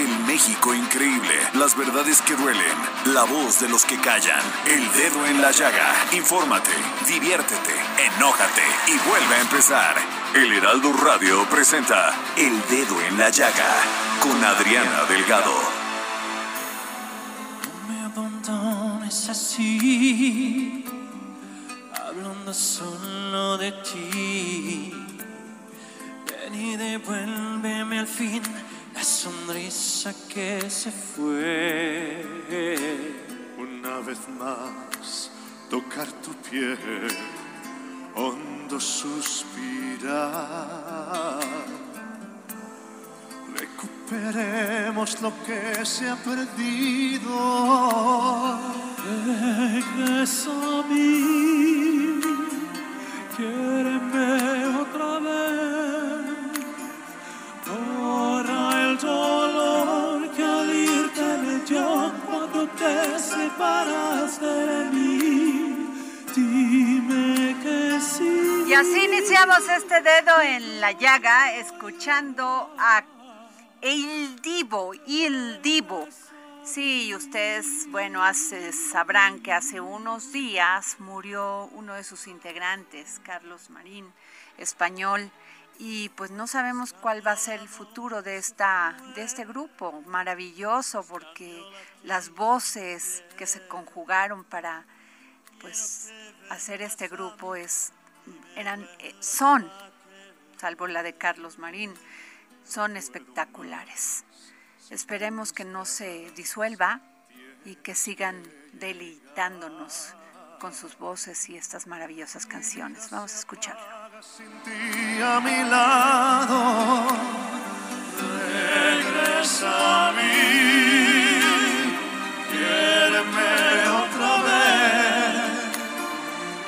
El México increíble, las verdades que duelen, la voz de los que callan, el dedo en la llaga. Infórmate, diviértete, enójate y vuelve a empezar. El Heraldo Radio presenta El Dedo en la Llaga con Adriana Delgado. No me abandones así, hablando solo de ti. Ven y devuélveme al fin la sonrisa que se fue. Una vez más, tocar tu piel, hondo suspirar. Recuperemos lo que se ha perdido. Regresa a mí, Y así iniciamos este dedo en la llaga escuchando a El Divo, Il Divo. Sí, ustedes, bueno, sabrán que hace unos días murió uno de sus integrantes, Carlos Marín, español, y pues no sabemos cuál va a ser el futuro de esta de este grupo maravilloso porque las voces que se conjugaron para pues hacer este grupo es eran eh, son salvo la de Carlos Marín son espectaculares. Esperemos que no se disuelva y que sigan deleitándonos con sus voces y estas maravillosas canciones. Vamos a escucharlo. Sin ti a mi lado, regresa a mí, quiéreme otra vez,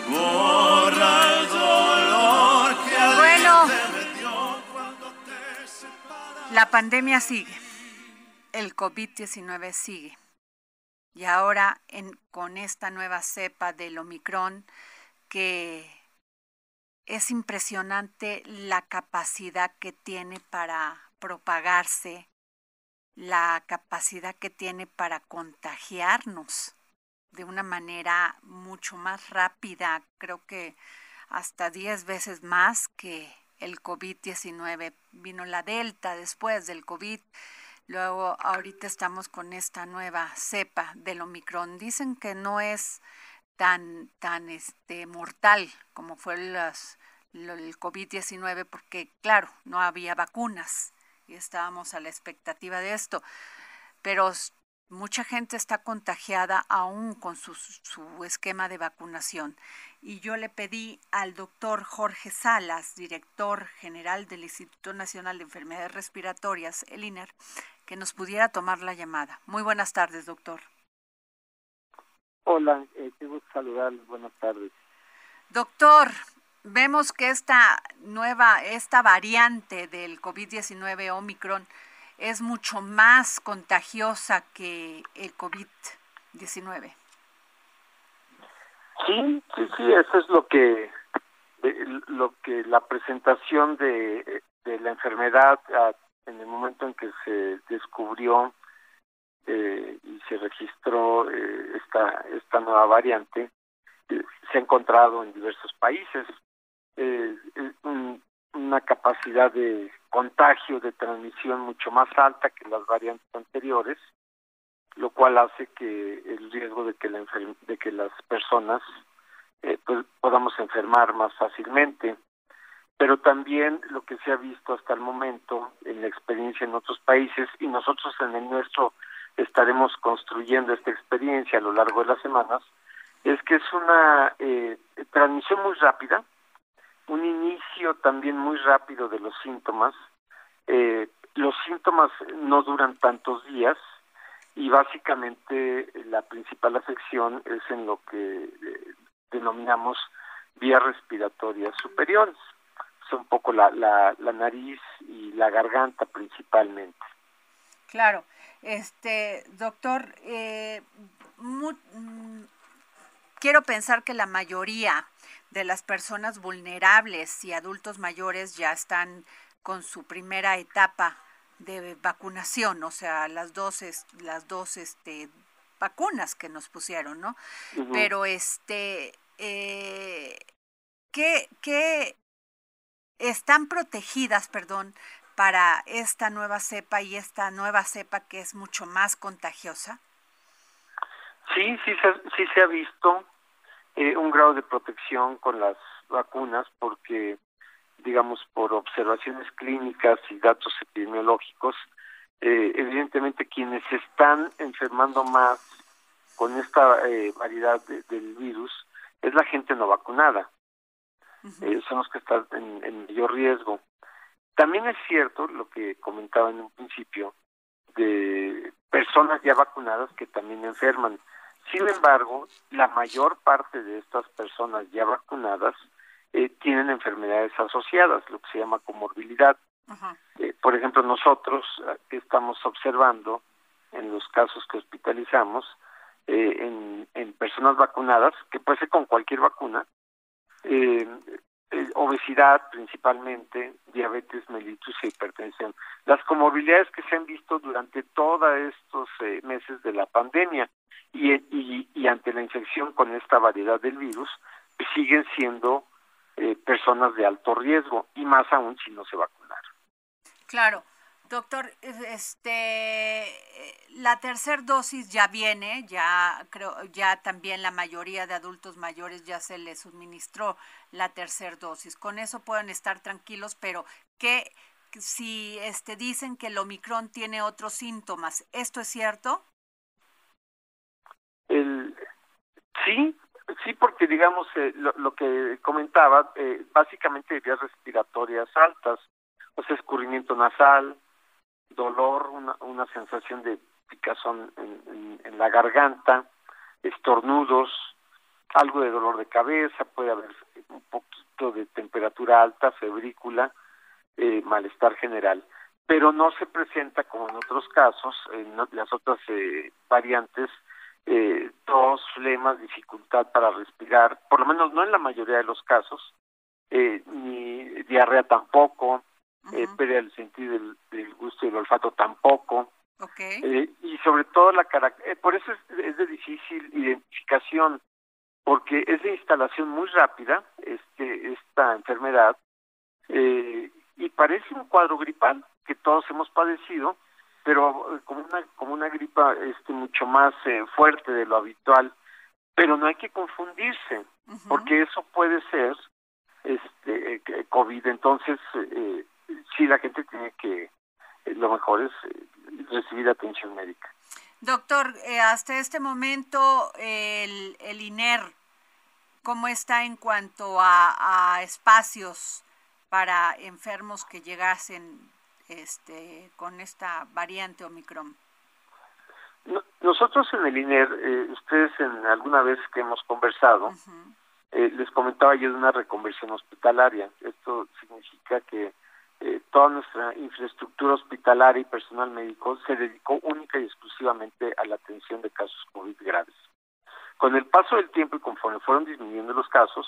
borra el dolor que Bueno. dio cuando te separaste. La pandemia sigue, el COVID-19 sigue. Y ahora en- con esta nueva cepa del Omicron que es impresionante la capacidad que tiene para propagarse, la capacidad que tiene para contagiarnos de una manera mucho más rápida, creo que hasta 10 veces más que el COVID-19. Vino la Delta después del COVID. Luego, ahorita estamos con esta nueva cepa del Omicron. Dicen que no es tan, tan este, mortal como fue el COVID-19, porque, claro, no había vacunas y estábamos a la expectativa de esto. Pero mucha gente está contagiada aún con su, su esquema de vacunación. Y yo le pedí al doctor Jorge Salas, director general del Instituto Nacional de Enfermedades Respiratorias, el INER, que nos pudiera tomar la llamada. Muy buenas tardes, doctor. Hola, eh, qué gusto saludarles, buenas tardes. Doctor, vemos que esta nueva, esta variante del COVID-19 Omicron es mucho más contagiosa que el COVID-19. Sí, sí, sí, eso es lo que eh, lo que la presentación de, de la enfermedad ah, en el momento en que se descubrió eh, y se registró eh, esta esta nueva variante eh, se ha encontrado en diversos países eh, un- una capacidad de contagio de transmisión mucho más alta que las variantes anteriores lo cual hace que el riesgo de que, la de que las personas eh, pues, podamos enfermar más fácilmente. Pero también lo que se ha visto hasta el momento en la experiencia en otros países y nosotros en el nuestro estaremos construyendo esta experiencia a lo largo de las semanas, es que es una eh, transmisión muy rápida, un inicio también muy rápido de los síntomas. Eh, los síntomas no duran tantos días y básicamente la principal afección es en lo que eh, denominamos vías respiratorias superiores. Son un poco la, la, la nariz y la garganta principalmente. Claro. Este, doctor, eh, mm, quiero pensar que la mayoría de las personas vulnerables y adultos mayores ya están con su primera etapa de vacunación, o sea, las dos, las dos este, vacunas que nos pusieron, ¿no? Pero este, eh, ¿qué, ¿qué están protegidas, perdón, para esta nueva cepa y esta nueva cepa que es mucho más contagiosa? Sí, sí se, sí se ha visto eh, un grado de protección con las vacunas porque, digamos, por observaciones clínicas y datos epidemiológicos, eh, evidentemente quienes están enfermando más con esta eh, variedad del virus es la gente no vacunada. son los que están en, en mayor riesgo. También es cierto lo que comentaba en un principio de personas ya vacunadas que también enferman. Sin embargo, la mayor parte de estas personas ya vacunadas eh, tienen enfermedades asociadas, lo que se llama comorbilidad. Eh, por ejemplo, nosotros eh, estamos observando en los casos que hospitalizamos en, en personas vacunadas, que puede ser con cualquier vacuna, obesidad principalmente, diabetes mellitus e hipertensión. Las comorbilidades que se han visto durante todos estos meses de la pandemia y, y, y ante la infección con esta variedad del virus siguen siendo eh, personas de alto riesgo y más aún si no se vacunaron. Claro. Doctor, este, la tercera dosis ya viene, ya creo, ya también la mayoría de adultos mayores ya se les suministró la tercera dosis. Con eso pueden estar tranquilos, pero ¿qué si este dicen que el Omicron tiene otros síntomas? ¿Esto es cierto? El, sí, sí, porque digamos eh, lo, que comentaba, eh, básicamente vías respiratorias altas, o sea, escurrimiento nasal, dolor, una, una sensación de picazón en, en, la garganta, estornudos, algo de dolor de cabeza, puede haber un poquito de temperatura alta, febrícula, eh, malestar general, pero no se presenta como en otros casos, en las otras eh, variantes, eh, tos, flemas, dificultad para respirar, por lo menos no en la mayoría de los casos, eh, ni diarrea tampoco, eh, pérdida del sentido del, gusto y el olfato tampoco. Eh, y sobre todo la eh, por eso es, es, de difícil identificación, porque es de instalación muy rápida este esta enfermedad eh, y parece un cuadro gripal que todos hemos padecido, pero como una como una gripa este mucho más eh, fuerte de lo habitual. Pero no hay que confundirse porque eso puede ser este covid. Entonces eh, sí la gente tiene que lo mejor es recibir atención médica doctor hasta este momento el el INER cómo está en cuanto a, a espacios para enfermos que llegasen este, con esta variante Omicron? Nosotros en el INER, eh, ustedes en alguna vez que hemos conversado, eh, les comentaba yo de una reconversión hospitalaria. Esto significa que eh, toda nuestra infraestructura hospitalaria y personal médico se dedicó única y exclusivamente a la atención de casos COVID graves. Con el paso del tiempo y conforme fueron disminuyendo los casos,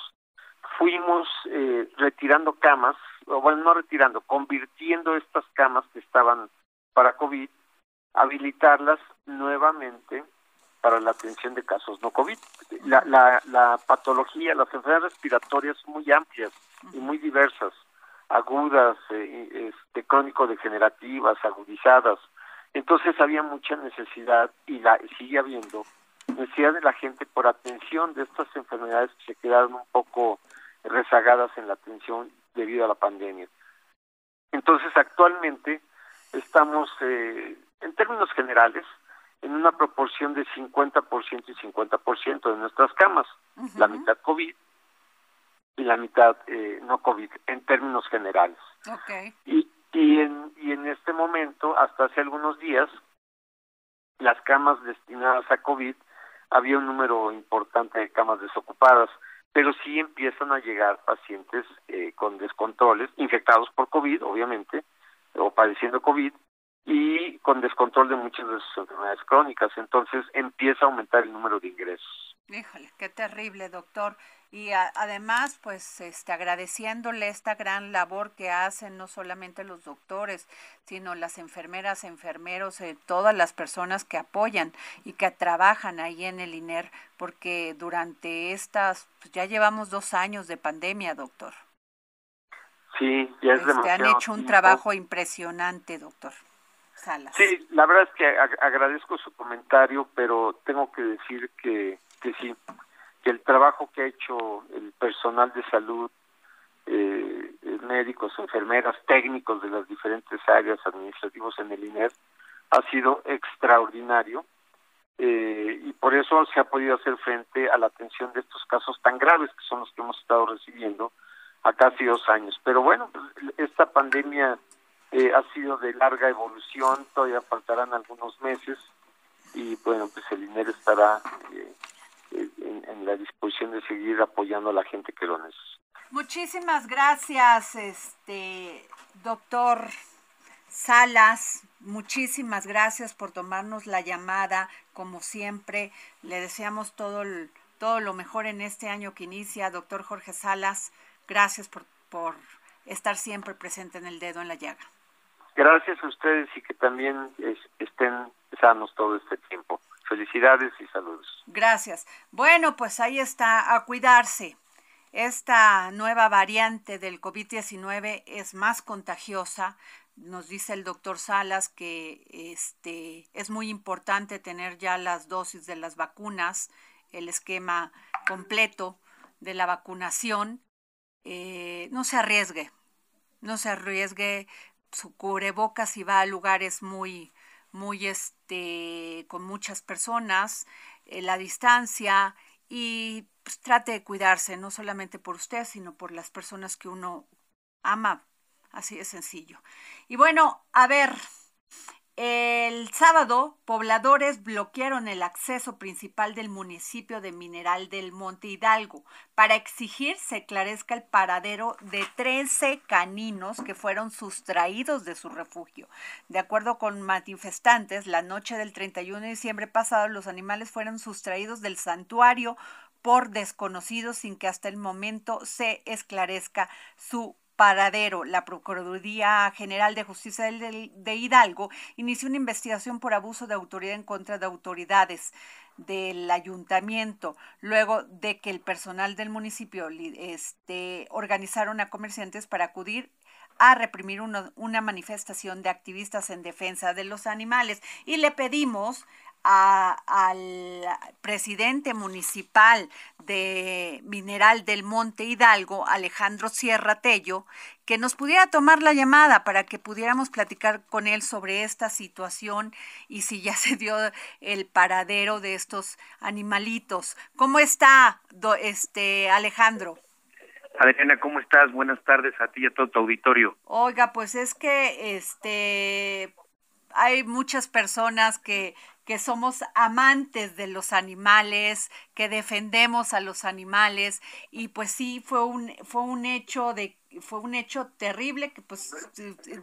fuimos eh, retirando camas, o bueno, no retirando, convirtiendo estas camas que estaban para COVID, habilitarlas nuevamente para la atención de casos no COVID. La, la, la patología, las enfermedades respiratorias son muy amplias y muy diversas, agudas, eh, este, crónico-degenerativas, agudizadas, Entonces había mucha necesidad y la sigue habiendo necesidad de la gente por atención de estas enfermedades que se quedaron un poco rezagadas en la atención debido a la pandemia. Entonces actualmente estamos eh, en términos generales en una proporción de 50% y 50% de nuestras camas, la mitad COVID y la mitad eh, no COVID en términos generales. Okay. Y, y, en, y en este momento, hasta hace algunos días, las camas destinadas a COVID había un número importante de camas desocupadas, pero sí empiezan a llegar pacientes eh, con descontroles, infectados por COVID, obviamente, o padeciendo COVID, y con descontrol de muchas de sus enfermedades crónicas. Entonces empieza a aumentar el número de ingresos. Híjole, qué terrible, doctor. Y además, pues, este, agradeciéndole esta gran labor que hacen no solamente los doctores, sino las enfermeras, enfermeros, eh, todas las personas que apoyan y que trabajan ahí en el INER, porque durante estas, pues, ya llevamos dos años de pandemia, doctor. Sí, ya es este, demasiado. Han hecho un trabajo impresionante, doctor. Salas. Sí, la verdad es que agradezco su comentario, pero tengo que decir que, que sí, que el trabajo que ha hecho el personal de salud, eh, médicos, enfermeras, técnicos de las diferentes áreas administrativos en el INER ha sido extraordinario eh, y por eso se ha podido hacer frente a la atención de estos casos tan graves que son los que hemos estado recibiendo a casi dos años. Pero bueno, esta pandemia eh, ha sido de larga evolución, todavía faltarán algunos meses y bueno, pues el INER estará eh, en, la disposición de seguir apoyando a la gente que lo necesita. Muchísimas gracias, este doctor Salas. Muchísimas gracias por tomarnos la llamada. Como siempre, le deseamos todo, todo lo mejor en este año que inicia, doctor Jorge Salas. Gracias por, por estar siempre presente en el dedo en la llaga. Gracias a ustedes y que también estén sanos todo este tiempo. Felicidades y saludos. Gracias. Bueno, pues ahí está, a cuidarse. Esta nueva variante del COVID-19 es más contagiosa. Nos dice el doctor Salas que este, es muy importante tener ya las dosis de las vacunas, el esquema completo de la vacunación. Eh, no se arriesgue, no se arriesgue, su cubrebocas y va a lugares muy, muy este, con muchas personas, eh, la distancia y pues, trate de cuidarse, no solamente por usted, sino por las personas que uno ama. Así de sencillo. Y bueno, a ver, el sábado, pobladores bloquearon el acceso principal del municipio de Mineral del Monte Hidalgo para exigir se esclarezca el paradero de 13 caninos que fueron sustraídos de su refugio. De acuerdo con manifestantes, la noche del 31 de diciembre pasado los animales fueron sustraídos del santuario por desconocidos sin que hasta el momento se esclarezca su paradero. La Procuraduría General de Justicia de Hidalgo inició una investigación por abuso de autoridad en contra de autoridades del ayuntamiento, luego de que el personal del municipio este, organizaron a comerciantes para acudir a reprimir una manifestación de activistas en defensa de los animales. Y le pedimos al presidente municipal de Mineral del Monte Hidalgo, Alejandro Sierra Tello, que nos pudiera tomar la llamada para que pudiéramos platicar con él sobre esta situación y si ya se dio el paradero de estos animalitos. ¿Cómo está, este Alejandro? Adriana, ¿cómo estás? Buenas tardes a ti y a todo tu auditorio. Oiga, pues es que este hay muchas personas que que somos amantes de los animales, que defendemos a los animales y pues sí fue un fue un hecho de fue un hecho terrible que pues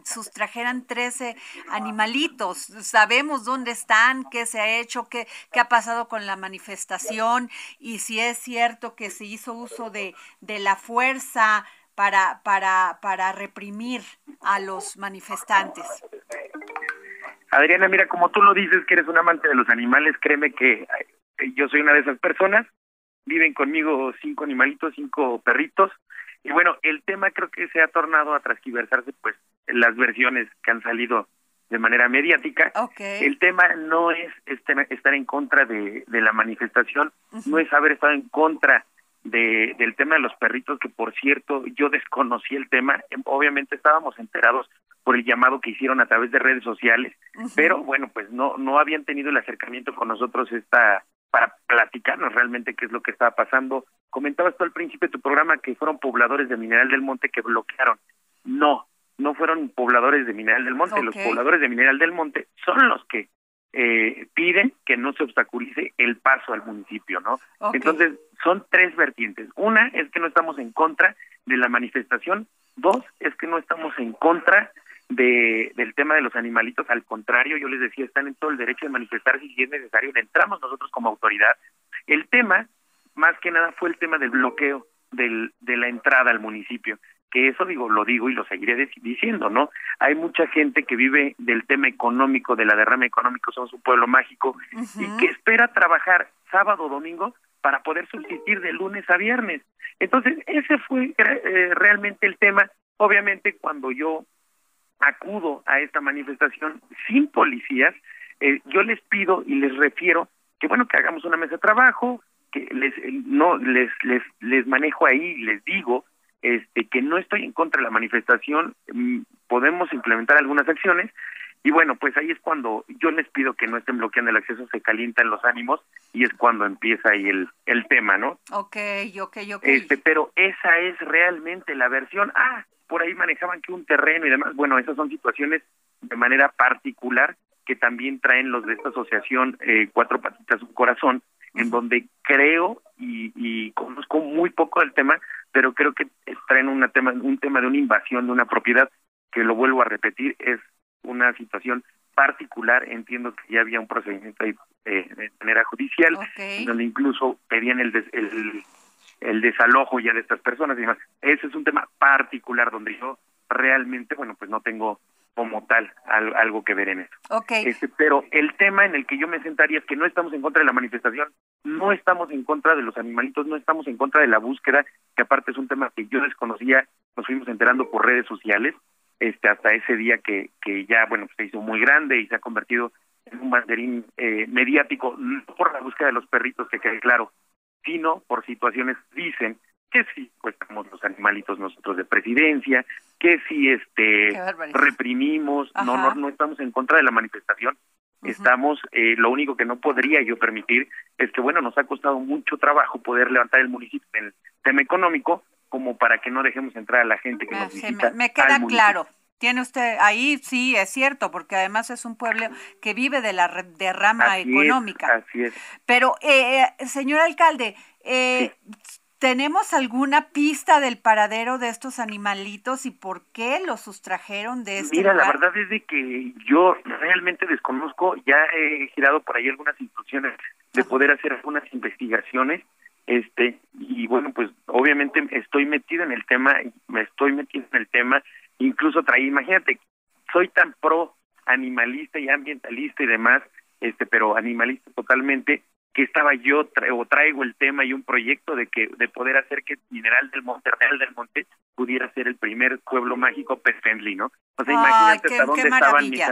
sustrajeran 13 animalitos. Sabemos dónde están, qué se ha hecho, qué, qué ha pasado con la manifestación y si es cierto que se hizo uso de, de la fuerza para, para, para reprimir a los manifestantes. Adriana, mira, como tú lo dices que eres un amante de los animales, créeme que yo soy una de esas personas. Viven conmigo cinco animalitos, cinco perritos. Y bueno, el tema creo que se ha tornado a transquiversarse, pues, en las versiones que han salido de manera mediática. El tema no es estar en contra de, la manifestación, no es haber estado en contra de, del tema de los perritos, que por cierto yo desconocí el tema, obviamente estábamos enterados por el llamado que hicieron a través de redes sociales, pero bueno, pues no no habían tenido el acercamiento con nosotros esta para platicarnos realmente qué es lo que estaba pasando. Comentabas tú al principio de tu programa que fueron pobladores de Mineral del Monte que bloquearon. No, no fueron pobladores de Mineral del Monte. Los pobladores de Mineral del Monte son los que eh, piden que no se obstaculice el paso al municipio, ¿no? Entonces, son tres vertientes. Una es que no estamos en contra de la manifestación. Dos es que no estamos en contra de, del tema de los animalitos. Al contrario, yo les decía, están en todo el derecho de manifestarse si es necesario, entramos nosotros como autoridad. El tema, más que nada, fue el tema del bloqueo del, de la entrada al municipio que eso digo, lo digo y lo seguiré diciendo, ¿no? Hay mucha gente que vive del tema económico, de la derrama económica, somos un pueblo mágico, y que espera trabajar sábado o domingo para poder subsistir de lunes a viernes. Entonces, ese fue eh, realmente el tema. Obviamente, cuando yo acudo a esta manifestación sin policías, eh, yo les pido y les refiero que, bueno, que hagamos una mesa de trabajo, que les, no, les, les, les manejo ahí, les digo este, que no estoy en contra de la manifestación, mm, podemos implementar algunas acciones y bueno, pues ahí es cuando yo les pido que no estén bloqueando el acceso, se calientan los ánimos y es cuando empieza ahí el, el tema, ¿no? Ok, ok, ok. Este, pero esa es realmente la versión, ah, por ahí manejaban que un terreno y demás, bueno, esas son situaciones de manera particular que también traen los de esta asociación eh, Cuatro Patitas Un Corazón, en donde creo y, y conozco muy poco del tema, pero creo que traen una tema, un tema de una invasión de una propiedad que lo vuelvo a repetir, es una situación particular, entiendo que ya había un procedimiento ahí eh, de manera judicial, donde incluso pedían el, el, el desalojo ya de estas personas y demás. Ese es un tema particular donde yo realmente, bueno, pues no tengo como tal algo que ver en eso. Okay. Este, pero el tema en el que yo me sentaría es que no estamos en contra de la manifestación, no estamos en contra de los animalitos, no estamos en contra de la búsqueda, que aparte es un tema que yo desconocía, nos fuimos enterando por redes sociales, este hasta ese día que, que ya, bueno, pues se hizo muy grande y se ha convertido en un banderín eh, mediático, no por la búsqueda de los perritos, que quede claro, sino por situaciones, dicen, que si cuestamos los animalitos nosotros de presidencia, que si este reprimimos, no, no no estamos en contra de la manifestación, estamos eh, lo único que no podría yo permitir es que bueno, nos ha costado mucho trabajo poder levantar el municipio en el tema económico como para que no dejemos entrar a la gente que nos visita. Me, me queda claro. Tiene usted ahí, sí, es cierto, porque además es un pueblo que vive de la derrama económica. así es. Pero, eh, eh, señor alcalde, eh, ¿Tenemos alguna pista del paradero de estos animalitos y por qué los sustrajeron de este Mira, la verdad es de que yo realmente desconozco, ya he girado por ahí algunas instrucciones de poder hacer algunas investigaciones, este, y bueno, pues obviamente estoy metido en el tema, me estoy metido en el tema, incluso traí, imagínate, soy tan pro animalista y ambientalista y demás, este, pero animalista totalmente, que estaba yo o traigo el tema y un proyecto de que de poder hacer que Mineral del Monte, Real del Monte pudiera ser el primer pueblo mágico pet friendly, ¿no? O sea, imagínate hasta dónde estaban mis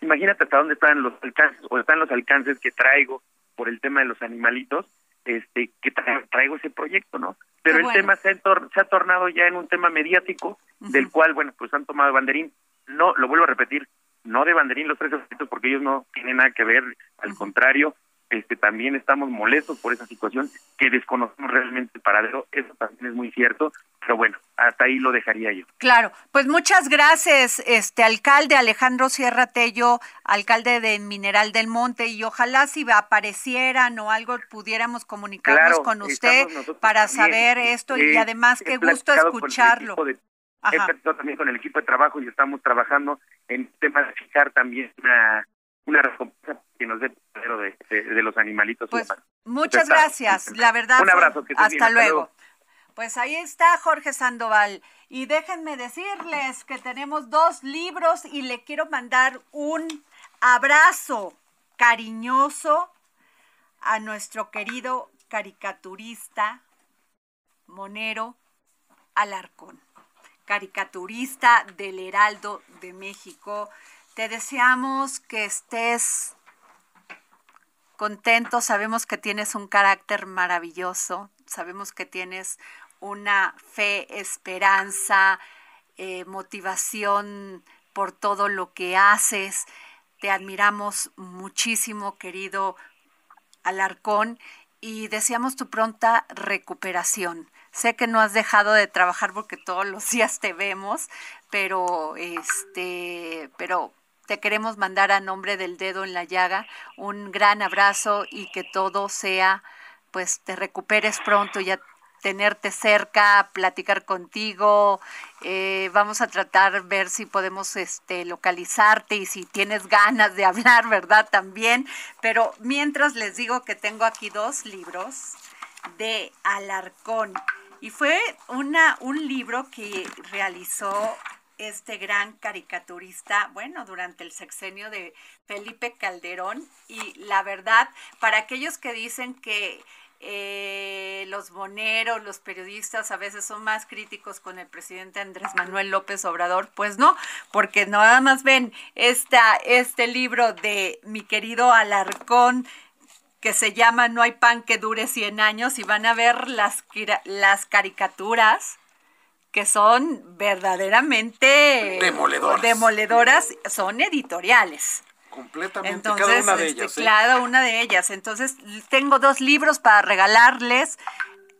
imagínate hasta dónde están los alcances o están los alcances que traigo por el tema de los animalitos, este que traigo ese proyecto, ¿no? Pero el tema se ha, se ha tornado ya en un tema mediático del cual, bueno, pues han tomado banderín. No, lo vuelvo a repetir, no de banderín los tres aspectos porque ellos no tienen nada que ver, al contrario, este, también estamos molestos por esa situación, que desconocemos realmente el paradero, eso también es muy cierto, pero bueno, hasta ahí lo dejaría yo. Claro, pues muchas gracias, este alcalde Alejandro Sierra Tello, alcalde de Mineral del Monte, y ojalá si aparecieran o algo pudiéramos comunicarnos con usted para saber esto y además qué gusto escucharlo. he platicado también con el equipo de trabajo y estamos trabajando en temas de fijar también una una recompensa que nos dé de, de, los animalitos. Pues muchas gracias, la verdad. Un abrazo, que hasta, luego. Pues ahí está Jorge Sandoval. Y déjenme decirles que tenemos dos libros y le quiero mandar un abrazo cariñoso a nuestro querido caricaturista Monero Alarcón, caricaturista del Heraldo de México Te deseamos que estés contento, sabemos que tienes un carácter maravilloso, sabemos que tienes una fe, esperanza, eh, motivación por todo lo que haces. Te admiramos muchísimo, querido Alarcón, y deseamos tu pronta recuperación. Sé que no has dejado de trabajar porque todos los días te vemos, pero este, pero te queremos mandar a nombre del dedo en la llaga un gran abrazo y que todo sea, pues te recuperes pronto, ya tenerte cerca, platicar contigo. Eh, vamos a tratar ver si podemos este, localizarte y si tienes ganas de hablar, ¿verdad? También. Pero mientras les digo que tengo aquí dos libros de Alarcón. Y fue una, un libro que realizó este gran caricaturista, bueno, durante el sexenio de Felipe Calderón. Y la verdad, para aquellos que dicen que eh, los boneros, los periodistas a veces son más críticos con el presidente Andrés Manuel López Obrador, pues no, porque nada más ven esta, este libro de mi querido Alarcón, que se llama No hay pan que dure 100 años y van a ver las, las caricaturas que son verdaderamente demoledoras. demoledoras, son editoriales. Completamente, cada una de ellas. Este, ¿eh? Cada una de ellas. Entonces, tengo dos libros para regalarles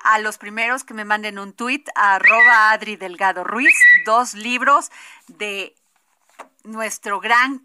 a los primeros que me manden un tuit a arroba Adri Delgado Ruiz, dos libros de nuestro gran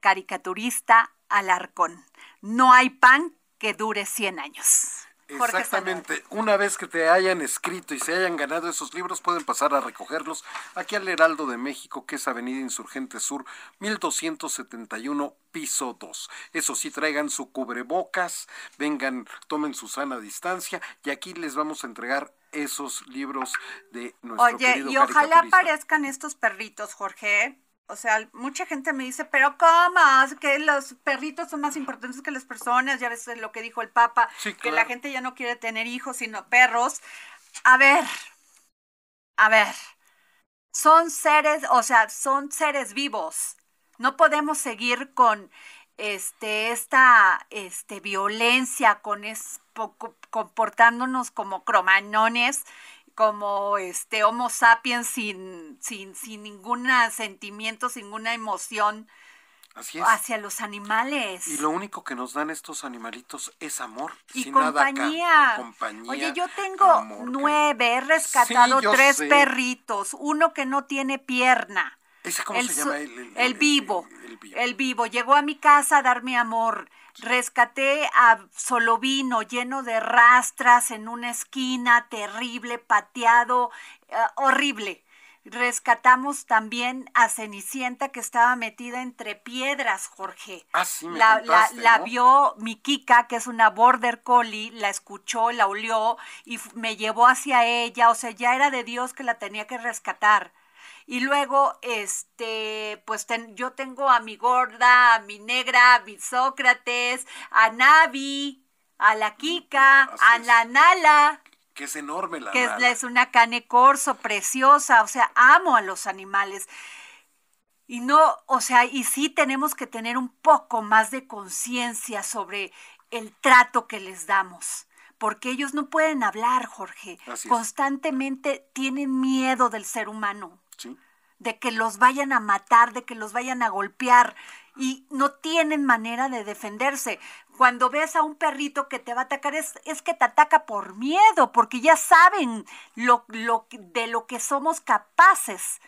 caricaturista Alarcón. No hay pan que dure 100 años. Exactamente. Una vez que te hayan escrito y se hayan ganado esos libros, pueden pasar a recogerlos aquí al Heraldo de México, que es Avenida Insurgente Sur, 1271, piso 2. Eso sí, traigan su cubrebocas, vengan, tomen su sana distancia y aquí les vamos a entregar esos libros de nuestro Oye, y ojalá aparezcan estos perritos, Jorge. O sea, mucha gente me dice, pero ¿cómo? Que los perritos son más importantes que las personas. Ya ves lo que dijo el Papa, que la gente ya no quiere tener hijos, sino perros. A ver, a ver, son seres, o sea, son seres vivos. No podemos seguir con este, esta este, violencia, con es, comportándonos como cromanones como este Homo sapiens sin, sin, sin ningún sentimiento, sin ninguna emoción hacia los animales. Y lo único que nos dan estos animalitos es amor. Y compañía. Oye, yo tengo nueve, he rescatado tres perritos, uno que no tiene pierna. ¿Ese cómo se llama? El, vivo, el, vivo. El vivo. Llegó a mi casa a darme amor. Rescaté a Solovino lleno de rastras en una esquina, terrible, pateado, eh, horrible. Rescatamos también a Cenicienta que estaba metida entre piedras, Jorge. Ah, sí, me la, la, la, vio mi Kika, que es una border collie, la escuchó, la olió y me llevó hacia ella. O sea, ya era de Dios que la tenía que rescatar. Y luego, este, pues yo tengo a mi gorda, a mi negra, a mi Sócrates, a Navi, a la Kika, a la Nala. Que es enorme la Que es, una cane corso preciosa, o sea, amo a los animales. Y no, o sea, y sí tenemos que tener un poco más de conciencia sobre el trato que les damos porque ellos no pueden hablar, Jorge. Constantemente tienen miedo del ser humano de que los vayan a matar, de que los vayan a golpear y no tienen manera de defenderse. Cuando ves a un perrito que te va a atacar es, es que te ataca por miedo, porque ya saben lo, lo, de lo que somos capaces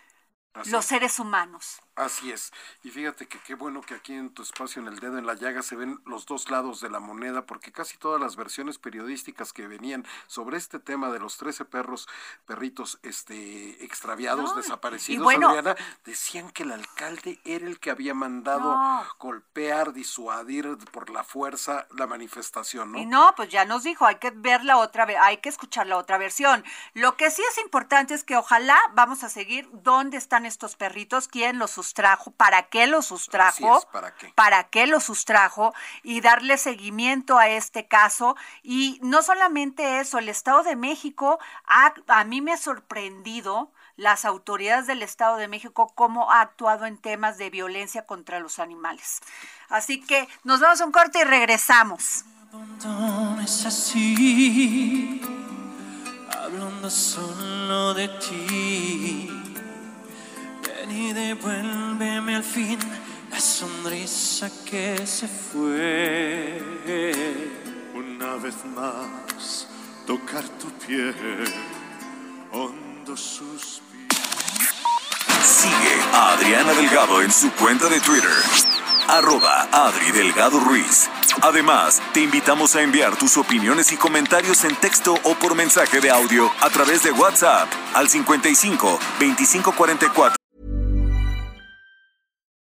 los seres humanos. Así es. Y fíjate que qué bueno que aquí en tu espacio, en el dedo en la llaga, se ven los dos lados de la moneda, porque casi todas las versiones periodísticas que venían sobre este tema de los 13 perros, perritos este, extraviados, desaparecidos, Adriana, decían que el alcalde era el que había mandado golpear, disuadir por la fuerza la manifestación, ¿no? Y no, pues ya nos dijo, hay que ver la otra, hay que escuchar la otra versión. Lo que sí es importante es que ojalá vamos a seguir dónde están estos perritos, quién los sustrajo, para qué lo sustrajo, ¿para qué? para qué lo sustrajo y darle seguimiento a este caso. Y no solamente eso, el Estado de México ha, a mí me ha sorprendido las autoridades del Estado de México cómo ha actuado en temas de violencia contra los animales. Así que nos vamos a un corte y regresamos. así, hablando solo de ti. Ven y devuélveme al fin la sonrisa que se fue. Una vez más, tocar tu piel, hondo suspiro. Sigue a Adriana Delgado en su cuenta de Twitter arroba Adri Delgado Ruiz. Además, te invitamos a enviar tus opiniones y comentarios en texto o por mensaje de audio a través de WhatsApp al 55 2544.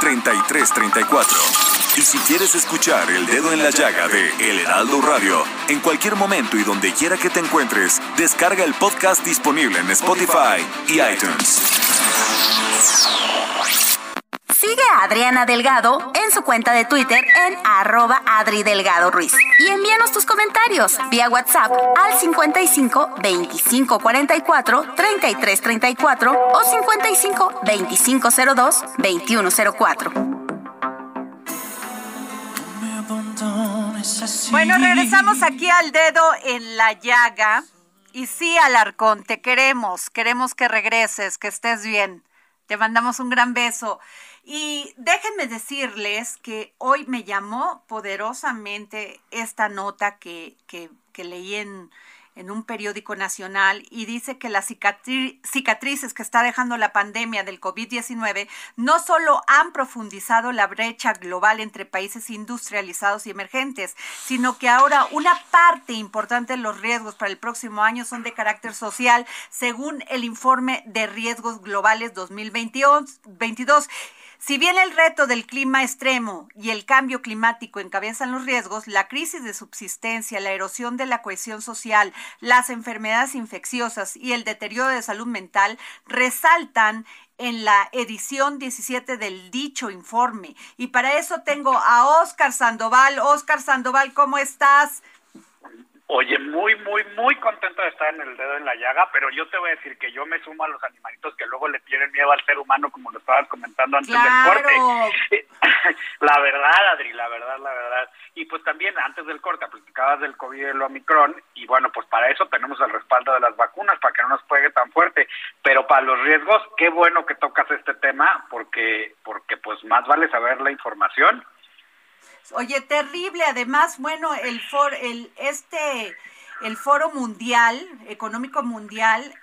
3334. Y si quieres escuchar El Dedo en la Llaga de El Heraldo Radio, en cualquier momento y donde quiera que te encuentres, descarga el podcast disponible en Spotify y iTunes. Sigue a Adriana Delgado en su cuenta de Twitter en arroba Adri Delgado Ruiz. Y envíanos tus comentarios vía WhatsApp al 55 25 44 33 34 o 55 25 02 21 04. Bueno, regresamos aquí al dedo en la llaga. Y sí, Alarcón, te queremos, queremos que regreses, que estés bien. Te mandamos un gran beso. Y déjenme decirles que hoy me llamó poderosamente esta nota que, que, que leí en, en un periódico nacional y dice que las cicatrices que está dejando la pandemia del COVID-19 no solo han profundizado la brecha global entre países industrializados y emergentes, sino que ahora una parte importante de los riesgos para el próximo año son de carácter social, según el informe de riesgos globales 2022. Si bien el reto del clima extremo y el cambio climático encabezan los riesgos, la crisis de subsistencia, la erosión de la cohesión social, las enfermedades infecciosas y el deterioro de salud mental resaltan en la edición 17 del dicho informe. Y para eso tengo a Oscar Sandoval. Oscar Sandoval, ¿cómo estás? Oye, muy, muy, muy contento de estar en el dedo en la llaga, pero yo te voy a decir que yo me sumo a los animalitos que luego le tienen miedo al ser humano, como lo estabas comentando antes del corte. la verdad, Adri, la verdad, la verdad. Y pues también antes del corte platicabas del COVID y del Omicron, y bueno, pues para eso tenemos el respaldo de las vacunas, para que no nos pegue tan fuerte. Pero para los riesgos, qué bueno que tocas este tema, porque, porque pues más vale saber la información Oye, terrible. Además, bueno, el for, el este el Foro Mundial, Económico Mundial,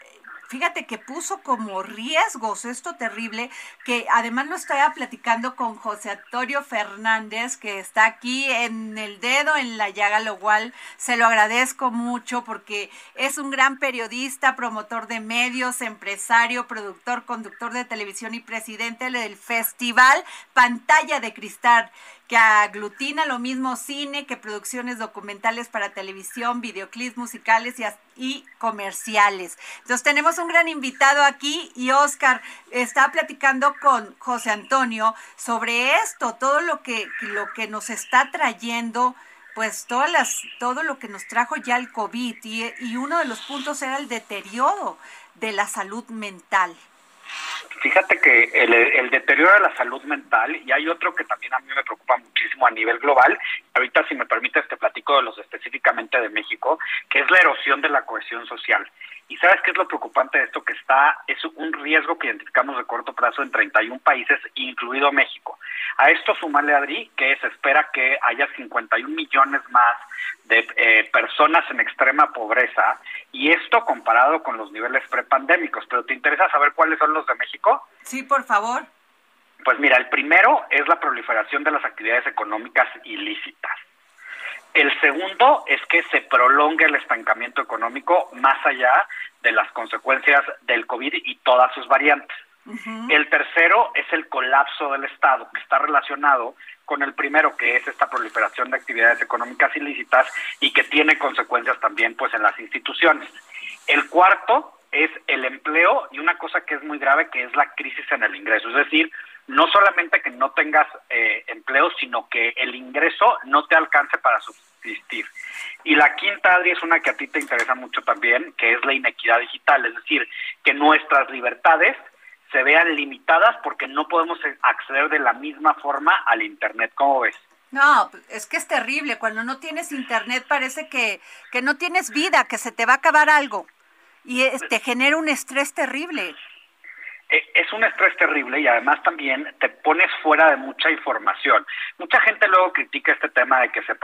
fíjate que puso como riesgos esto terrible, que además lo estaba platicando con José Antonio Fernández, que está aquí en el dedo en la llaga, lo cual se lo agradezco mucho porque es un gran periodista, promotor de medios, empresario, productor, conductor de televisión y presidente del Festival Pantalla de Cristal que aglutina lo mismo cine que producciones documentales para televisión, videoclips musicales y, y, comerciales. Entonces tenemos un gran invitado aquí y Oscar está platicando con José Antonio sobre esto, todo lo que, lo que nos está trayendo pues todas las, todo lo que nos trajo ya el COVID y, y uno de los puntos era el deterioro de la salud mental. Fíjate que el, deterioro de la salud mental, y hay otro que también a mí me preocupa muchísimo a nivel global, ahorita si me permites te platico de los específicamente de México, que es la erosión de la cohesión social. ¿Y sabes qué es lo preocupante de esto? Que está, es un riesgo que identificamos de corto plazo en 31 países, incluido México. A esto sumale, Adri, que se espera que haya 51 millones más de eh, personas en extrema pobreza, y esto comparado con los niveles prepandémicos. Pero ¿te interesa saber cuáles son los de México? Sí, por favor. Pues mira, el primero es la proliferación de las actividades económicas ilícitas. El segundo es que se prolongue el estancamiento económico más allá de las consecuencias del COVID y todas sus variantes. El tercero es el colapso del Estado, que está relacionado con el primero, que es esta proliferación de actividades económicas ilícitas y que tiene consecuencias también pues en las instituciones. El cuarto es el empleo y una cosa que es muy grave, que es la crisis en el ingreso. Es decir, no solamente que no tengas eh, empleo, sino que el ingreso no te alcance para subsistir. Y la quinta, Adri, es una que a ti te interesa mucho también, que es la inequidad digital, es decir, que nuestras libertades se vean limitadas porque no podemos acceder de la misma forma al Internet. ¿Cómo ves? No, es que es terrible. Cuando no tienes Internet parece que, que no tienes vida, que se te va a acabar algo. Y te genera un estrés terrible. Eh, es un estrés terrible y además también te pones fuera de mucha información. Mucha gente luego critica este tema de que, se,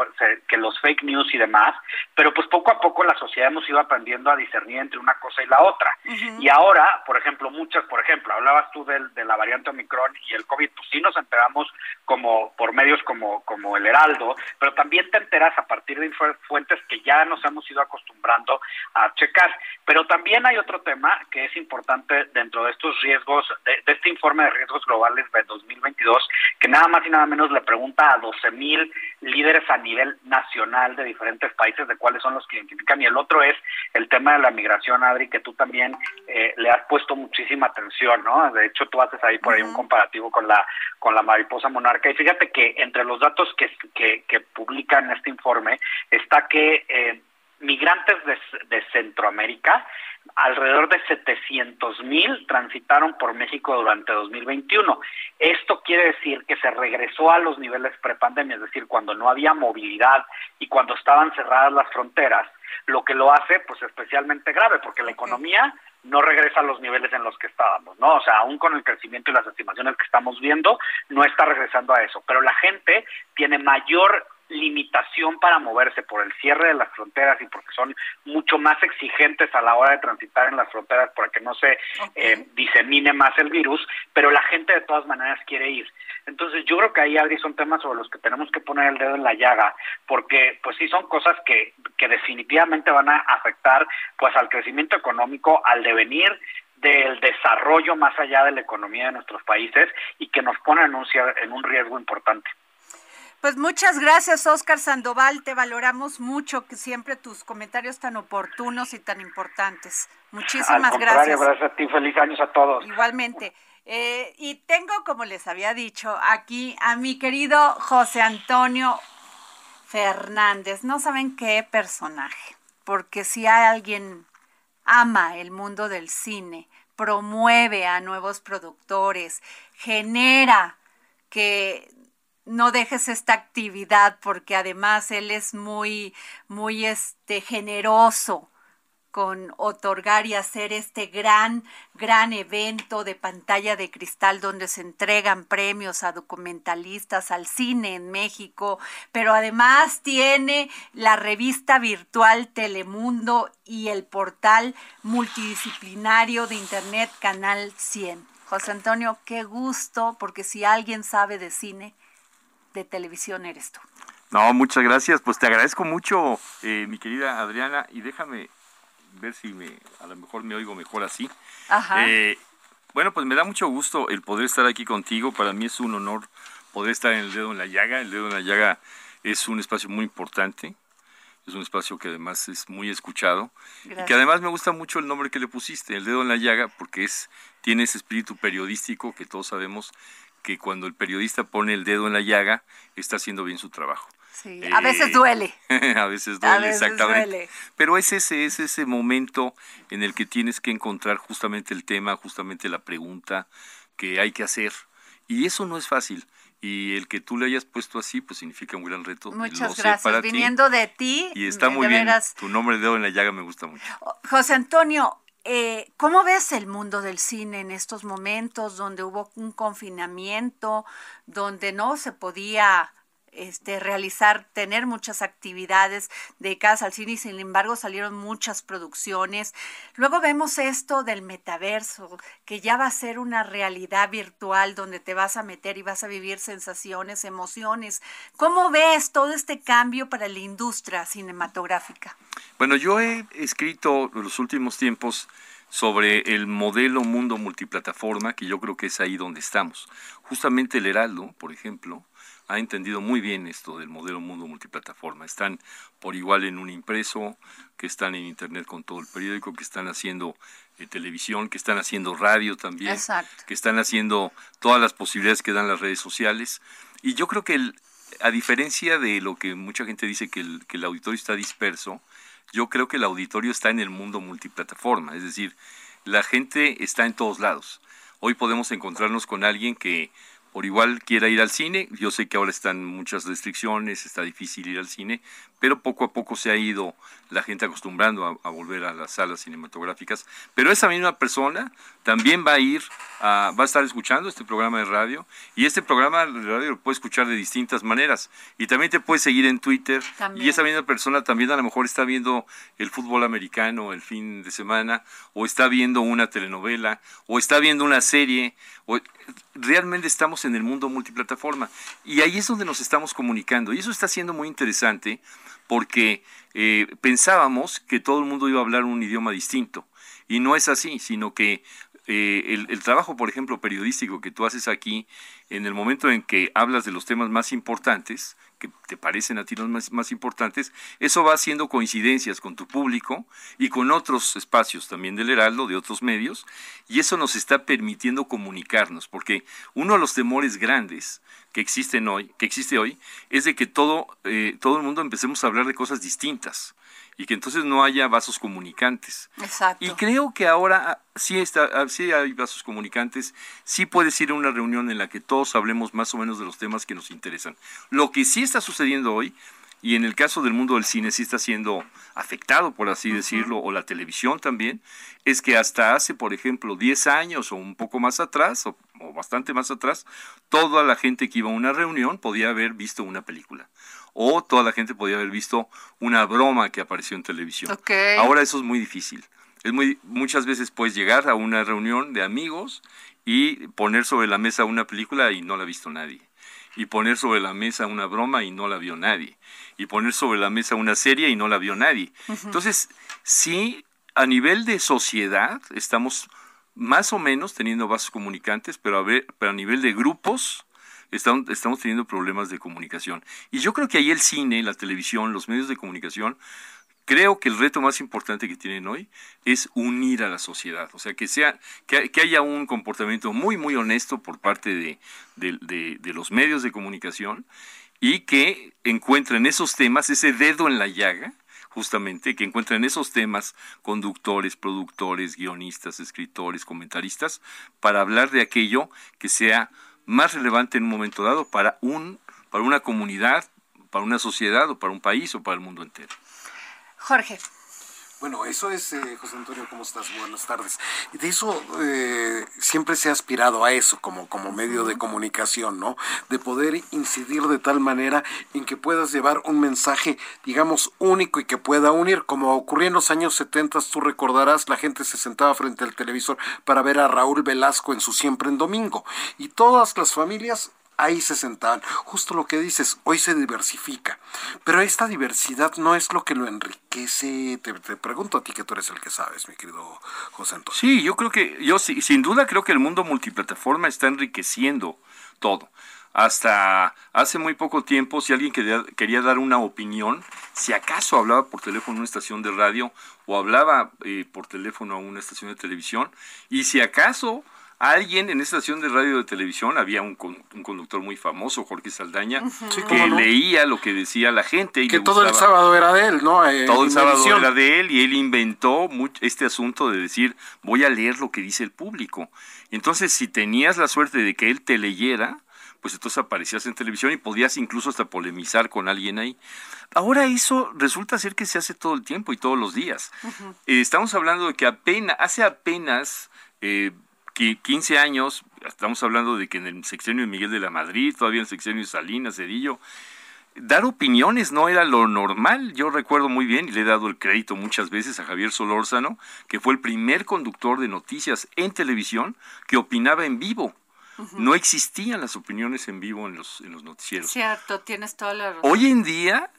que los fake news y demás, pero pues poco a poco la sociedad hemos ido aprendiendo a discernir entre una cosa y la otra. Y ahora, por ejemplo, muchas, por ejemplo, hablabas tú del, de la variante Omicron y el COVID, pues sí nos enteramos como por medios como, como el Heraldo, pero también te enteras a partir de fuentes que ya nos hemos ido acostumbrando a checar. Pero también hay otro tema que es importante dentro de estos riesgos de, este informe de riesgos globales de 2022, que nada más y nada menos le pregunta a 12 mil líderes a nivel nacional de diferentes países de cuáles son los que identifican. Y el otro es el tema de la migración, Adri, que tú también eh, le has puesto muchísima atención, ¿no? De hecho, tú haces ahí por ahí un comparativo con la, con la mariposa monarca. Y fíjate que entre los datos que, que, que publican este informe está que eh, migrantes de, de Centroamérica alrededor de 700 mil transitaron por México durante 2021. Esto quiere decir que se regresó a los niveles prepandemia, es decir, cuando no había movilidad y cuando estaban cerradas las fronteras, lo que lo hace pues especialmente grave porque la economía no regresa a los niveles en los que estábamos, ¿no? O sea, aún con el crecimiento y las estimaciones que estamos viendo, no está regresando a eso, pero la gente tiene mayor limitación para moverse por el cierre de las fronteras y porque son mucho más exigentes a la hora de transitar en las fronteras para que no se eh, disemine más el virus, pero la gente de todas maneras quiere ir. Entonces yo creo que ahí, Adri, son temas sobre los que tenemos que poner el dedo en la llaga, porque pues sí son cosas que, que definitivamente van a afectar pues al crecimiento económico, al devenir del desarrollo más allá de la economía de nuestros países y que nos ponen en un riesgo importante. Pues muchas gracias, Oscar Sandoval. Te valoramos mucho que siempre tus comentarios tan oportunos y tan importantes. Muchísimas gracias. Gracias a ti. Feliz años a todos. Igualmente. Eh, y tengo, como les había dicho, aquí a mi querido José Antonio Fernández. No saben qué personaje, porque si alguien ama el mundo del cine, promueve a nuevos productores, genera que no dejes esta actividad porque además él es muy, muy este, generoso con otorgar y hacer este gran, gran evento de pantalla de cristal donde se entregan premios a documentalistas, al cine en México, pero además tiene la revista virtual Telemundo y el portal multidisciplinario de Internet Canal 100. José Antonio, qué gusto, porque si alguien sabe de cine, de televisión eres tú. No, muchas gracias. Pues te agradezco mucho, eh, mi querida Adriana, y déjame ver si me, a lo mejor me oigo mejor así. Ajá. Eh, bueno, pues me da mucho gusto el poder estar aquí contigo. Para mí es un honor poder estar en el dedo en la llaga. El dedo en la llaga es un espacio muy importante. Es un espacio que además es muy escuchado. Y que además me gusta mucho el nombre que le pusiste, el dedo en la llaga, porque es, tiene ese espíritu periodístico que todos sabemos que cuando el periodista pone el dedo en la llaga, está haciendo bien su trabajo. Sí, a veces duele. a veces duele, exactamente. Pero es ese, es ese momento en el que tienes que encontrar justamente el tema, justamente la pregunta que hay que hacer. Y eso no es fácil. Y el que tú le hayas puesto así, pues significa un gran reto. Muchas gracias. Viniendo de ti. Y está muy bien. Tu nombre de dedo en la llaga me gusta mucho. José Antonio, eh, ¿Cómo ves el mundo del cine en estos momentos donde hubo un confinamiento, donde no se podía este, realizar, tener muchas actividades dedicadas al cine sin embargo salieron muchas producciones. Luego vemos esto del metaverso, que ya va a ser una realidad virtual donde te vas a meter y vas a vivir sensaciones, emociones. ¿Cómo ves todo este cambio para la industria cinematográfica? Bueno, yo he escrito en los últimos tiempos sobre el modelo mundo multiplataforma, que yo creo que es ahí donde estamos. Justamente el Heraldo, por ejemplo, ha entendido muy bien esto del modelo mundo multiplataforma. Están por igual en un impreso, que están en internet con todo el periódico, que están haciendo eh, televisión, que están haciendo radio también, que están haciendo todas las posibilidades que dan las redes sociales. Y yo creo que a diferencia de lo que mucha gente dice que el, que el auditorio está disperso, yo creo que el auditorio está en el mundo multiplataforma, es decir, la gente está en todos lados. Hoy podemos encontrarnos con alguien que por igual quiera ir al cine. Yo sé que ahora están muchas restricciones, está difícil ir al cine, pero poco a poco se ha ido la gente acostumbrando a, volver a las salas cinematográficas. Pero esa misma persona también va a ir, a, va a estar escuchando este programa de radio y este programa de radio lo puede escuchar de distintas maneras. Y también te puede seguir en Twitter y esa misma persona también a lo mejor está viendo el fútbol americano el fin de semana o está viendo una telenovela o está viendo una serie. O, realmente estamos en el mundo multiplataforma y ahí es donde nos estamos comunicando y eso está siendo muy interesante porque eh, pensábamos que todo el mundo iba a hablar un idioma distinto. Y no es así, sino que eh, el, trabajo, por ejemplo, periodístico que tú haces aquí, en el momento en que hablas de los temas más importantes, que te parecen a ti los más, más, importantes, eso va haciendo coincidencias con tu público y con otros espacios también del Heraldo, de otros medios, y eso nos está permitiendo comunicarnos, porque uno de los temores grandes que existen hoy, que existe hoy, es de que todo, eh, todo el mundo empecemos a hablar de cosas distintas y que entonces no haya vasos comunicantes. Exacto. Y creo que ahora ah, sí, está, ah, sí hay vasos comunicantes, sí puedes ir a una reunión en la que todos hablemos más o menos de los temas que nos interesan. Lo que sí está sucediendo hoy, y en el caso del mundo del cine sí está siendo afectado, por así decirlo, o la televisión también, es que hasta hace, por ejemplo, 10 años o un poco más atrás, o, o bastante más atrás, toda la gente que iba a una reunión podía haber visto una película o toda la gente podía haber visto una broma que apareció en televisión. Ahora eso es muy difícil. Es muy, muchas veces puedes llegar a una reunión de amigos y poner sobre la mesa una película y no la ha visto nadie. Y poner sobre la mesa una broma y no la vio nadie. Y poner sobre la mesa una serie y no la vio nadie. Entonces, sí, a nivel de sociedad estamos más o menos teniendo vasos comunicantes, pero a, ver, pero a nivel de grupos, estamos, estamos teniendo problemas de comunicación. Y yo creo que ahí el cine, la televisión, los medios de comunicación, creo que el reto más importante que tienen hoy es unir a la sociedad, o sea, que sea que, haya un comportamiento muy muy honesto por parte de, de, los medios de comunicación y que encuentren esos temas, ese dedo en la llaga, justamente, que encuentren esos temas conductores, productores, guionistas, escritores, comentaristas, para hablar de aquello que sea más relevante en un momento dado para, un, para una comunidad, para una sociedad o para un país o para el mundo entero. Jorge. Bueno, eso es, eh, José Antonio, ¿cómo estás? Buenas tardes. De eso eh, siempre se ha aspirado a eso como, como medio de comunicación, ¿no? De poder incidir de tal manera en que puedas llevar un mensaje, digamos, único y que pueda unir. Como ocurrió en los años 70, tú recordarás, la gente se sentaba frente al televisor para ver a Raúl Velasco en su Siempre en Domingo. Y todas las familias ahí se sentaban. Justo lo que dices, hoy se diversifica. Pero esta diversidad no es lo que lo enriquece. Te, pregunto a ti que tú eres el que sabes, mi querido José Antonio. Sí, yo creo que, yo sí, sin duda creo que el mundo multiplataforma está enriqueciendo todo. Hasta hace muy poco tiempo, si alguien quería, dar una opinión, si acaso hablaba por teléfono a una estación de radio o hablaba eh, por teléfono a una estación de televisión, y si acaso alguien en esta estación de radio y de televisión, había un, conductor muy famoso, Jorge Saldaña, que leía lo que decía la gente. Y que todo el sábado era de él, ¿no? Eh, todo el sábado era de él y él inventó este asunto de decir, voy a leer lo que dice el público. Entonces, si tenías la suerte de que él te leyera, pues entonces aparecías en televisión y podías incluso hasta polemizar con alguien ahí. Ahora eso resulta ser que se hace todo el tiempo y todos los días. Eh, estamos hablando de que apenas, hace apenas eh, 15 años, estamos hablando de que en el sexenio de Miguel de la Madrid, todavía en el sexenio de Salinas, Cedillo, dar opiniones no era lo normal. Yo recuerdo muy bien, y le he dado el crédito muchas veces a Javier Solórzano, que fue el primer conductor de noticias en televisión que opinaba en vivo. No existían las opiniones en vivo en los, en los noticieros. Cierto, tienes toda la razón. Hoy en día,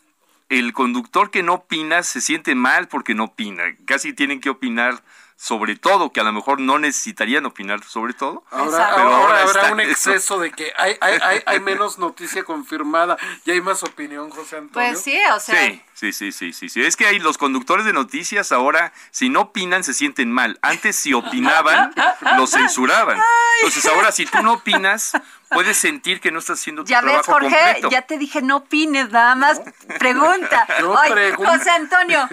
el conductor que no opina se siente mal porque no opina. Casi tienen que opinar sobre todo, que a lo mejor no necesitarían opinar sobre todo. Ahora, pero ahora, habrá un exceso de que hay, hay, hay, menos noticia confirmada y hay más opinión, José Antonio. Pues sí, o sea. Sí, sí, sí, sí, sí. Es que hay los conductores de noticias ahora, si no opinan, se sienten mal. Antes, si opinaban, lo censuraban. Entonces, ahora, si tú no opinas, puedes sentir que no estás haciendo tu ya trabajo ves, Jorge, ya te dije, no opines, nada más pregunta. José Antonio,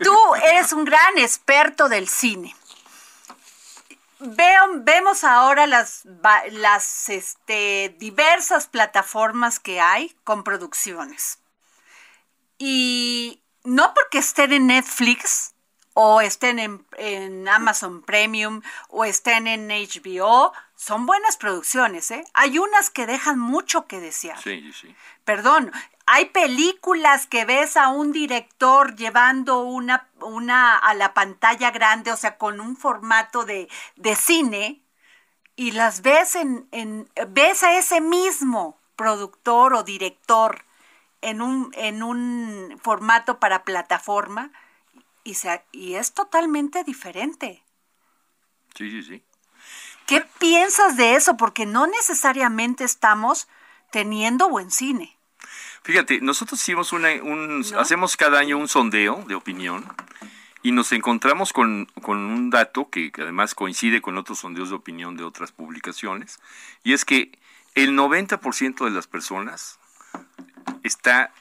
tú eres un gran experto del cine. Veo, vemos ahora las, las este, diversas plataformas que hay con producciones. Y no porque estén en Netflix o estén en, en Amazon Premium o estén en HBO, son buenas producciones, ¿eh? Hay unas que dejan mucho que desear. Sí, sí. Perdón, hay películas que ves a un director llevando una, una a la pantalla grande, o sea, con un formato de, de cine, y las ves en, en, ves a ese mismo productor o director en un, en un formato para plataforma y, se, y es totalmente diferente. Sí, sí, sí. ¿Qué piensas de eso? Porque no necesariamente estamos teniendo buen cine. Fíjate, nosotros hicimos una, un, hacemos cada año un sondeo de opinión y nos encontramos con, con un dato que, que, además coincide con otros sondeos de opinión de otras publicaciones, y es que el 90% de las personas está,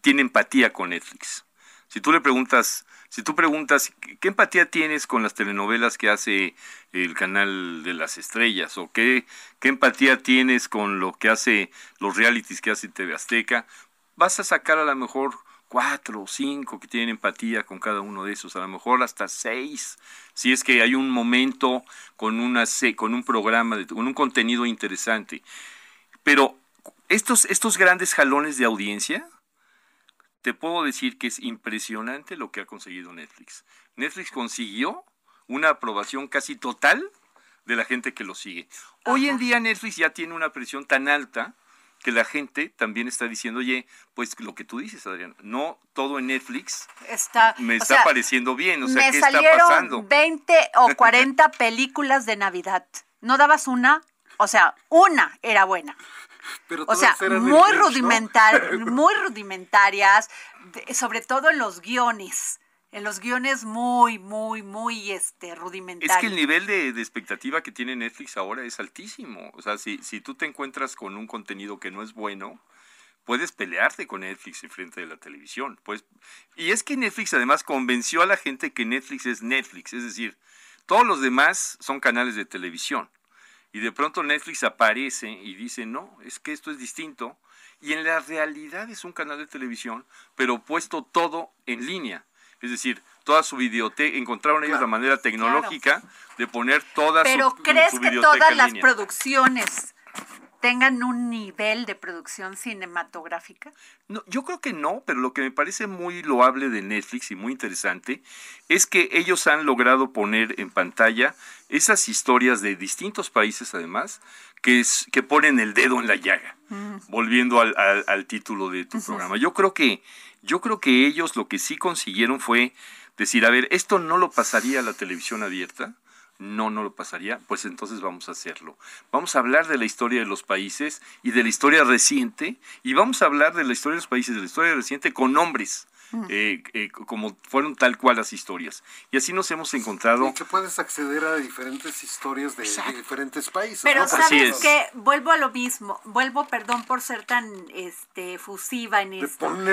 tiene empatía con Netflix. Si tú le preguntas, si tú preguntas, ¿qué empatía tienes con las telenovelas que hace el canal de las estrellas? ¿O qué, qué empatía tienes con lo que hace los realities que hace TV Azteca? Vas a sacar a lo mejor cuatro o cinco que tienen empatía con cada uno de esos, a lo mejor hasta seis, si es que hay un momento con, una, con un programa, con un contenido interesante. Pero estos, estos grandes jalones de audiencia, te puedo decir que es impresionante lo que ha conseguido Netflix. Netflix consiguió una aprobación casi total de la gente que lo sigue. Hoy en día Netflix ya tiene una presión tan alta que la gente también está diciendo, oye, pues lo que tú dices, Adrián, no todo en Netflix está, me está pareciendo bien, o sea, me ¿qué está pasando? 20 o 40 películas de Navidad. ¿No dabas una? O sea, una era buena o sea, muy rudimentar, muy rudimentarias, sobre todo en los guiones. En los guiones muy, muy, muy este, rudimentarios. Es que el nivel de, expectativa que tiene Netflix ahora es altísimo. O sea, si, si tú te encuentras con un contenido que no es bueno, puedes pelearte con Netflix en frente de la televisión. Pues, y es que Netflix además convenció a la gente que Netflix es Netflix. Es decir, todos los demás son canales de televisión y de pronto Netflix aparece y dice, no, es que esto es distinto, y en la realidad es un canal de televisión, pero puesto todo en línea. Es decir, toda su videoteca, encontraron ellos la manera tecnológica de poner todas Pero ¿crees que todas las producciones tengan un nivel de producción cinematográfica? No, yo creo que no, pero lo que me parece muy loable de Netflix y muy interesante es que ellos han logrado poner en pantalla esas historias de distintos países además que, es, que ponen el dedo en la llaga, mm. volviendo al, al, título de tu programa. Yo creo que yo creo que ellos lo que sí consiguieron fue decir, a ver, esto no lo pasaría a la televisión abierta, no, no lo pasaría, pues entonces vamos a hacerlo. Vamos a hablar de la historia de los países y de la historia reciente, y vamos a hablar de la historia de los países, de la historia reciente con nombres. Eh, eh, como fueron tal cual las historias. Y así nos hemos encontrado. Y que puedes acceder a diferentes historias de, diferentes países. Pero sabes que vuelvo a lo mismo, vuelvo, perdón por ser tan este fusiva en esto. en,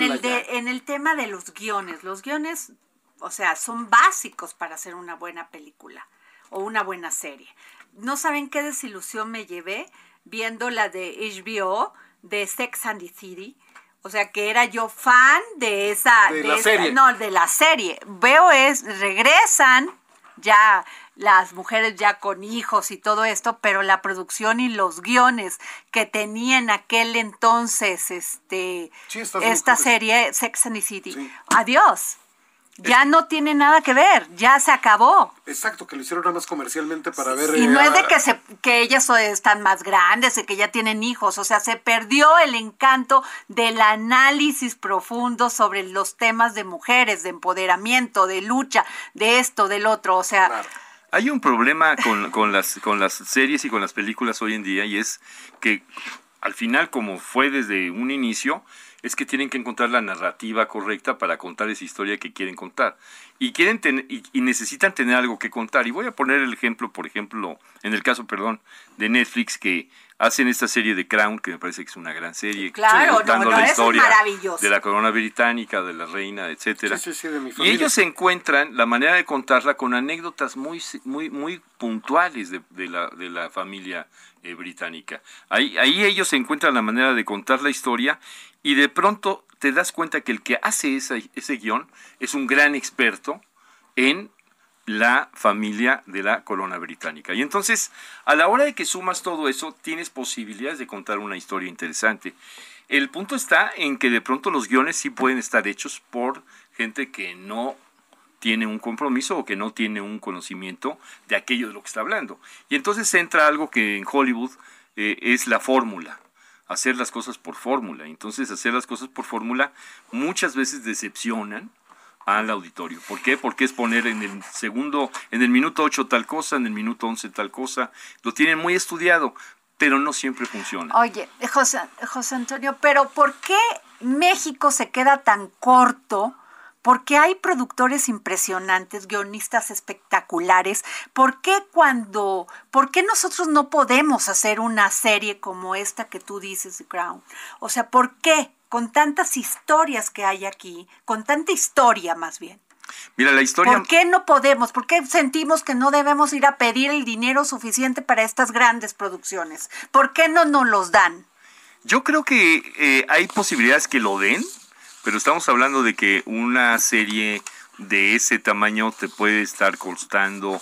el en el tema de los guiones. Los guiones o sea, son básicos para hacer una buena película o una buena serie. No saben qué desilusión me llevé viendo la de HBO de Sex and the City. O sea, que era yo fan de esa... De, la serie. No, de la serie. Veo es, regresan ya las mujeres ya con hijos y todo esto, pero la producción y los guiones que tenía en aquel entonces este esta serie Sex and the City. Adiós ya no tiene nada que ver, ya se acabó. Exacto, que lo hicieron nada más comercialmente para ver. Y no es de que, se, que ellas están más grandes, y que ya tienen hijos, o sea, se perdió el encanto del análisis profundo sobre los temas de mujeres, de empoderamiento, de lucha, de esto, del otro, o sea. Hay un problema con, con, las, con las series y con las películas hoy en día y es que al final, como fue desde un inicio, es que tienen que encontrar la narrativa correcta para contar esa historia que quieren contar. Y, quieren y, necesitan tener algo que contar. Y voy a poner el ejemplo, por ejemplo, en el caso, perdón, de Netflix, que hacen esta serie de Crown, que me parece que es una gran serie. Claro, contando la historia de la corona británica, de la reina, etcétera. y ellos encuentran la manera de contarla con anécdotas muy, muy, muy puntuales de, la, de la familia eh, británica. Ahí, ahí ellos encuentran la manera de contar la historia y de pronto te das cuenta que el que hace ese, ese guion es un gran experto en la familia de la corona británica. Y entonces, a la hora de que sumas todo eso, tienes posibilidades de contar una historia interesante. El punto está en que de pronto los guiones sí pueden estar hechos por gente que no tiene un compromiso o que no tiene un conocimiento de aquello de lo que está hablando. Y entonces entra algo que en Hollywood eh, es la fórmula hacer las cosas por fórmula. Entonces, hacer las cosas por fórmula muchas veces decepcionan al auditorio. ¿Por qué? Porque es poner en el segundo, en el minuto 8 tal cosa, en el minuto 11 tal cosa. Lo tienen muy estudiado, pero no siempre funciona. Oye, José, José Antonio, pero ¿por qué México se queda tan corto? Porque hay productores impresionantes, guionistas espectaculares. ¿Por qué cuando, por qué nosotros no podemos hacer una serie como esta que tú dices, The Crown? O sea, ¿por qué con tantas historias que hay aquí, con tanta historia más bien? Mira, la historia. ¿Por qué no podemos? ¿Por qué sentimos que no debemos ir a pedir el dinero suficiente para estas grandes producciones? ¿Por qué no nos los dan? Yo creo que eh, hay posibilidades que lo den, pero estamos hablando de que una serie de ese tamaño te puede estar costando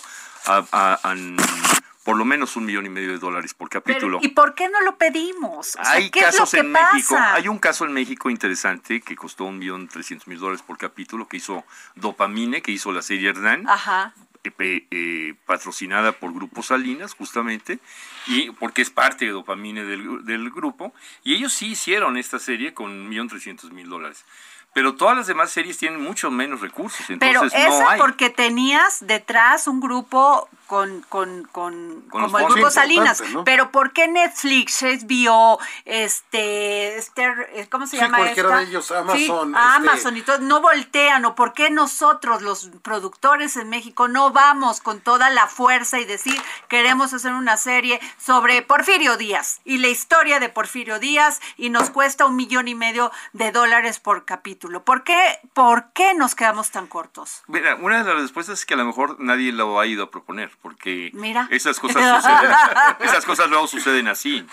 por lo menos un millón y medio de dólares por capítulo. ¿Y por qué no lo pedimos? hay casos en México. Hay un caso en México interesante que costó un millón trescientos mil dólares por capítulo que hizo Dopamine, que hizo la serie Hernán. Ajá. Eh, patrocinada por Grupo Salinas, justamente, y porque es parte de Dopamine del, del grupo, y ellos sí hicieron esta serie con un millón trescientos mil dólares pero todas las demás series tienen mucho menos recursos. Entonces pero esa porque tenías detrás un grupo con, con, con, como el grupo Salinas. Pero ¿por qué Netflix, HBO, este, este ¿cómo se llama cualquiera de ellos, Amazon. Este Amazon y todo, no voltean? ¿O por qué nosotros, los productores en México, no vamos con toda la fuerza y decir, queremos hacer una serie sobre Porfirio Díaz y la historia de Porfirio Díaz y nos cuesta un millón y medio de dólares por capítulo? ¿Por qué, por qué nos quedamos tan cortos? Mira, una de las respuestas es que a lo mejor nadie lo ha ido a proponer porque esas cosas suceden, esas cosas luego suceden así.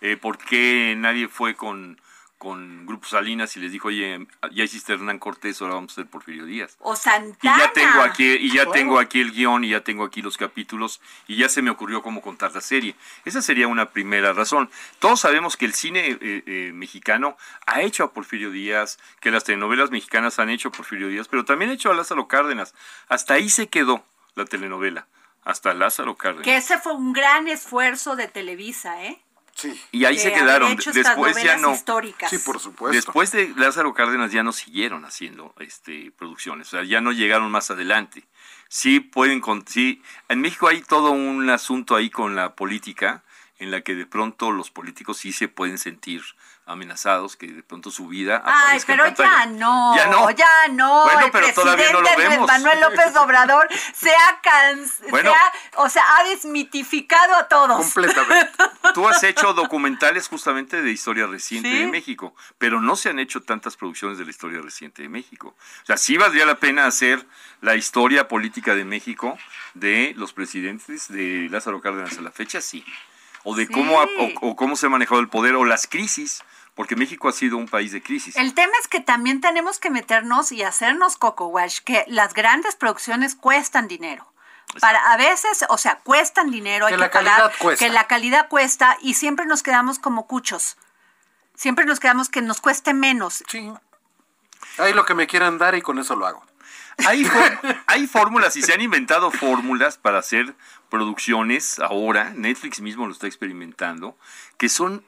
Eh, ¿Por qué nadie fue con, con Grupo Salinas y les dijo, oye, ya hiciste Hernán Cortés, ahora vamos a hacer Porfirio Díaz? O Santana. Y ya tengo aquí, y ya tengo aquí el guion, y ya tengo aquí los capítulos, y ya se me ocurrió cómo contar la serie. Esa sería una primera razón. Todos sabemos que el cine eh, eh, mexicano ha hecho a Porfirio Díaz, que las telenovelas mexicanas han hecho a Porfirio Díaz, pero también ha hecho a Lázaro Cárdenas. Hasta ahí se quedó la telenovela hasta Lázaro Cárdenas. Que ese fue un gran esfuerzo de Televisa, ¿eh? Sí. Y ahí se quedaron. Después ya no. Históricas. Sí, por supuesto. Después de Lázaro Cárdenas ya no siguieron haciendo este producciones, o sea, ya no llegaron más adelante. Sí pueden con sí, en México hay todo un asunto ahí con la política en la que de pronto los políticos sí se pueden sentir amenazados que de pronto su vida Ay, pero ya no, ya no, ya no. Bueno, pero todavía no lo vemos. Manuel López Obrador se ha, o sea, ha desmitificado a todos. Completamente. Tú has hecho documentales justamente de historia reciente de México, pero no se han hecho tantas producciones de la historia reciente de México. O sea, sí valdría la pena hacer la historia política de México de los presidentes de Lázaro Cárdenas a la fecha, sí o de cómo, o, cómo se ha manejado el poder o las crisis, porque México ha sido un país de crisis. El tema es que también tenemos que meternos y hacernos coco wash, que las grandes producciones cuestan dinero. Para a veces, o sea, cuestan dinero, hay que, la pagar, que la calidad cuesta y siempre nos quedamos como cuchos. Siempre nos quedamos que nos cueste menos. Sí. Ahí lo que me quieran dar y con eso lo hago. Hay, hay fórmulas y se han inventado fórmulas para hacer producciones ahora, Netflix mismo lo está experimentando, que son,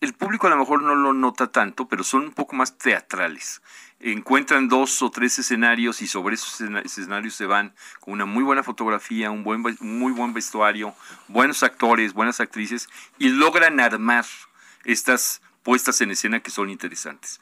el público a lo mejor no lo nota tanto, pero son un poco más teatrales. Encuentran dos o tres escenarios y sobre esos escenarios se van con una muy buena fotografía, un buen, muy buen vestuario, buenos actores, buenas actrices y logran armar estas puestas en escena que son interesantes.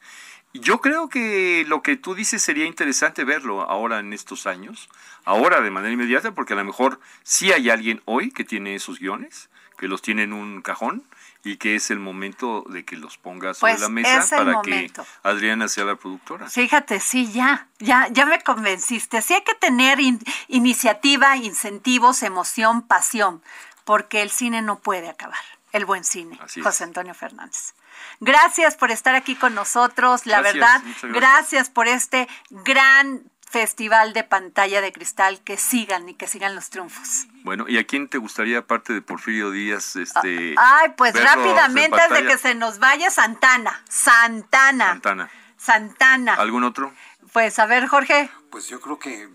Yo creo que lo que tú dices sería interesante verlo ahora en estos años, ahora de manera inmediata, porque a lo mejor sí hay alguien hoy que tiene esos guiones, que los tiene en un cajón y que es el momento de que los ponga sobre pues la mesa para que Adriana sea la productora. Fíjate, sí, ya, ya, ya me convenciste. Sí hay que tener iniciativa, incentivos, emoción, pasión, porque el cine no puede acabar. El buen cine, José Antonio Fernández. Gracias por estar aquí con nosotros, la verdad. Gracias. por este gran festival de pantalla de cristal que sigan y que sigan los triunfos. Bueno, ¿y a quién te gustaría, aparte de Porfirio Díaz, este... Ah, ay, pues rápidamente, antes de que se nos vaya, Santana. Santana. Santana. Santana. ¿Algún otro? Pues a ver, Jorge. Pues yo creo que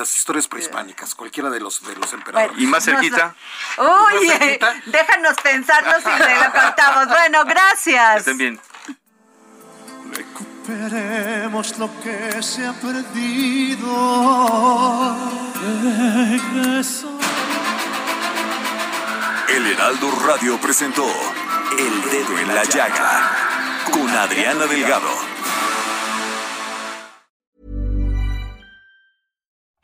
las historias prehispánicas, cualquiera de los de los emperadores. ¿Y más cerquita? Uy, déjanos pensarnos y le lo contamos. Bueno, gracias. Estén bien. Recuperemos lo que se ha perdido. El Heraldo Radio presentó El Dedo en la Llaga con Adriana Delgado.